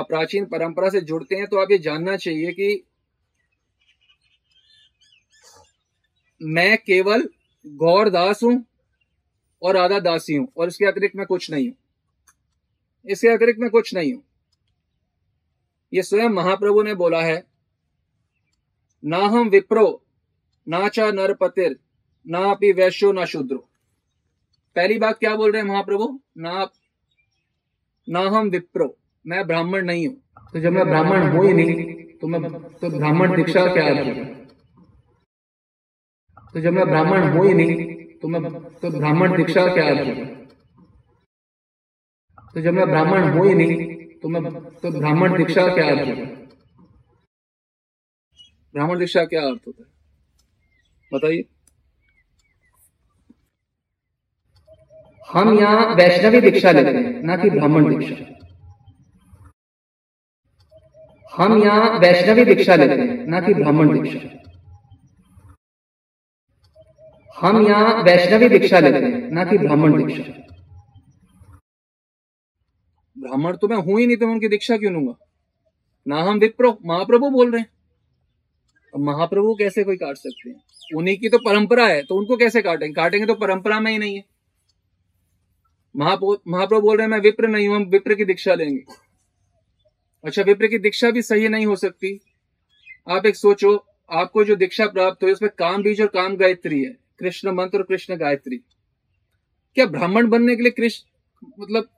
आप प्राचीन परंपरा से जुड़ते हैं तो आप ये जानना चाहिए कि मैं केवल गौर दास हूँ और राधा दासी हूँ और इसके अतिरिक्त मैं कुछ नहीं हूँ। इसके अतिरिक्त मैं कुछ नहीं हूँ। ये स्वयं महाप्रभु ने बोला है, ना हम विप्रो, ना चा नरपतिर ना अपी वैश्यो, ना शूद्रो। पहली बात क्या बोल रहे हैं महाप्रभु? ना ना हम विप्रो। मैं ब्राह्मण नहीं हूँ। तो जब मैं ब्राह्मण हूँ ही नहीं तो मैं तो ब्राह्मण दीक्षा क्या अर्थ है? तो जब मैं ब्राह्मण हूँ ही नहीं तो मैं तो ब्राह्मण दीक्षा क्या अर्थ है? तो जब मैं ब्राह्मण हूँ ही नहीं तो मैं तो ब्राह्मण दीक्षा क्या अर्थ है? ब्राह्मण दीक्षा क्या अर्थ होता है? बताइए। हम यहाँ वैष्णवी दीक्षा लेते हैं ना कि ब्राह्मण दीक्षा। हम यहाँ वैष्णवी दीक्षा लेते हैं, ना कि ब्राह्मण दीक्षा। हम यहाँ वैष्णवी दीक्षा लेते हैं, ना कि ब्राह्मण दीक्षा। ब्राह्मण तो मैं हूँ ही नहीं तो मैं उनकी दीक्षा क्यों लूँगा? ना हम विप्रो, महाप्रभु बोल रहे हैं। अब महाप्रभु कैसे कोई काट सकते हैं? उन्हीं की तो परंपरा है तो उनको कैसे काटेंगे? काटेंगे तो परंपरा में ही नहीं है। महाप्रभु बोल रहे हैं, मैं विप्र नहीं हूँ, हम विप्र की दीक्षा लेंगे। अच्छा विप्र की दीक्षा भी सही नहीं हो सकती। आप एक सोचो, आपको जो दीक्षा प्राप्त हुई, उसमें काम बीज और काम गायत्री है। कृष्ण मंत्र और कृष्ण गायत्री। क्या ब्राह्मण बनने के लिए कृष्ण मतलब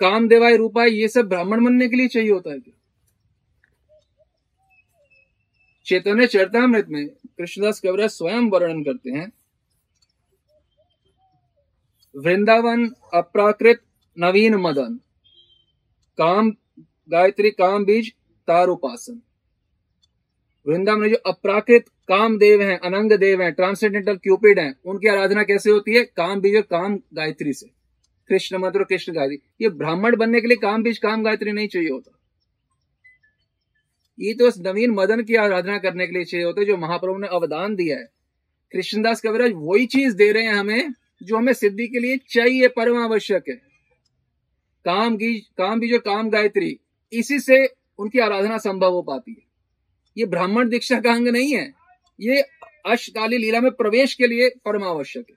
काम देवाय रूपाय, ये सब ब्राह्मण बनने के लिए चाहिए होता है क्या? चैतन्य चरतामृत में कृष्णदास कविराज स्वयं वर्णन करते हैं। वृंदावन अप्राकृत नवीन मदन। काम गायत्री काम बीज तार उपासन वृंदावन में जो अप्राकृत काम देव हैं, अनंग देव हैं ट्रांसडेंटल क्यूपिड हैं, उनकी आराधना कैसे होती है? काम बीज और काम गायत्री से। कृष्ण मंत्र कृष्ण गायत्री। ये ब्राह्मण बनने के लिए काम बीज काम गायत्री नहीं चाहिए होता। ये तो नवीन मदन की आराधना करने के लिए चाहिए होता है, जो महाप्रभु ने अवदान दिया है। कृष्णदास कविराज वही चीज़ दे रहे हैं हमें, जो हमें सिद्धि के लिए चाहिए परम आवश्यक है। काम की, काम बीज और काम गायत्री। इसी से उनकी आराधना संभव हो पाती है। ये ब्राह्मण दीक्षा का अंग नहीं है। ये अष्टकाली लीला में प्रवेश के लिए परमावश्यक है।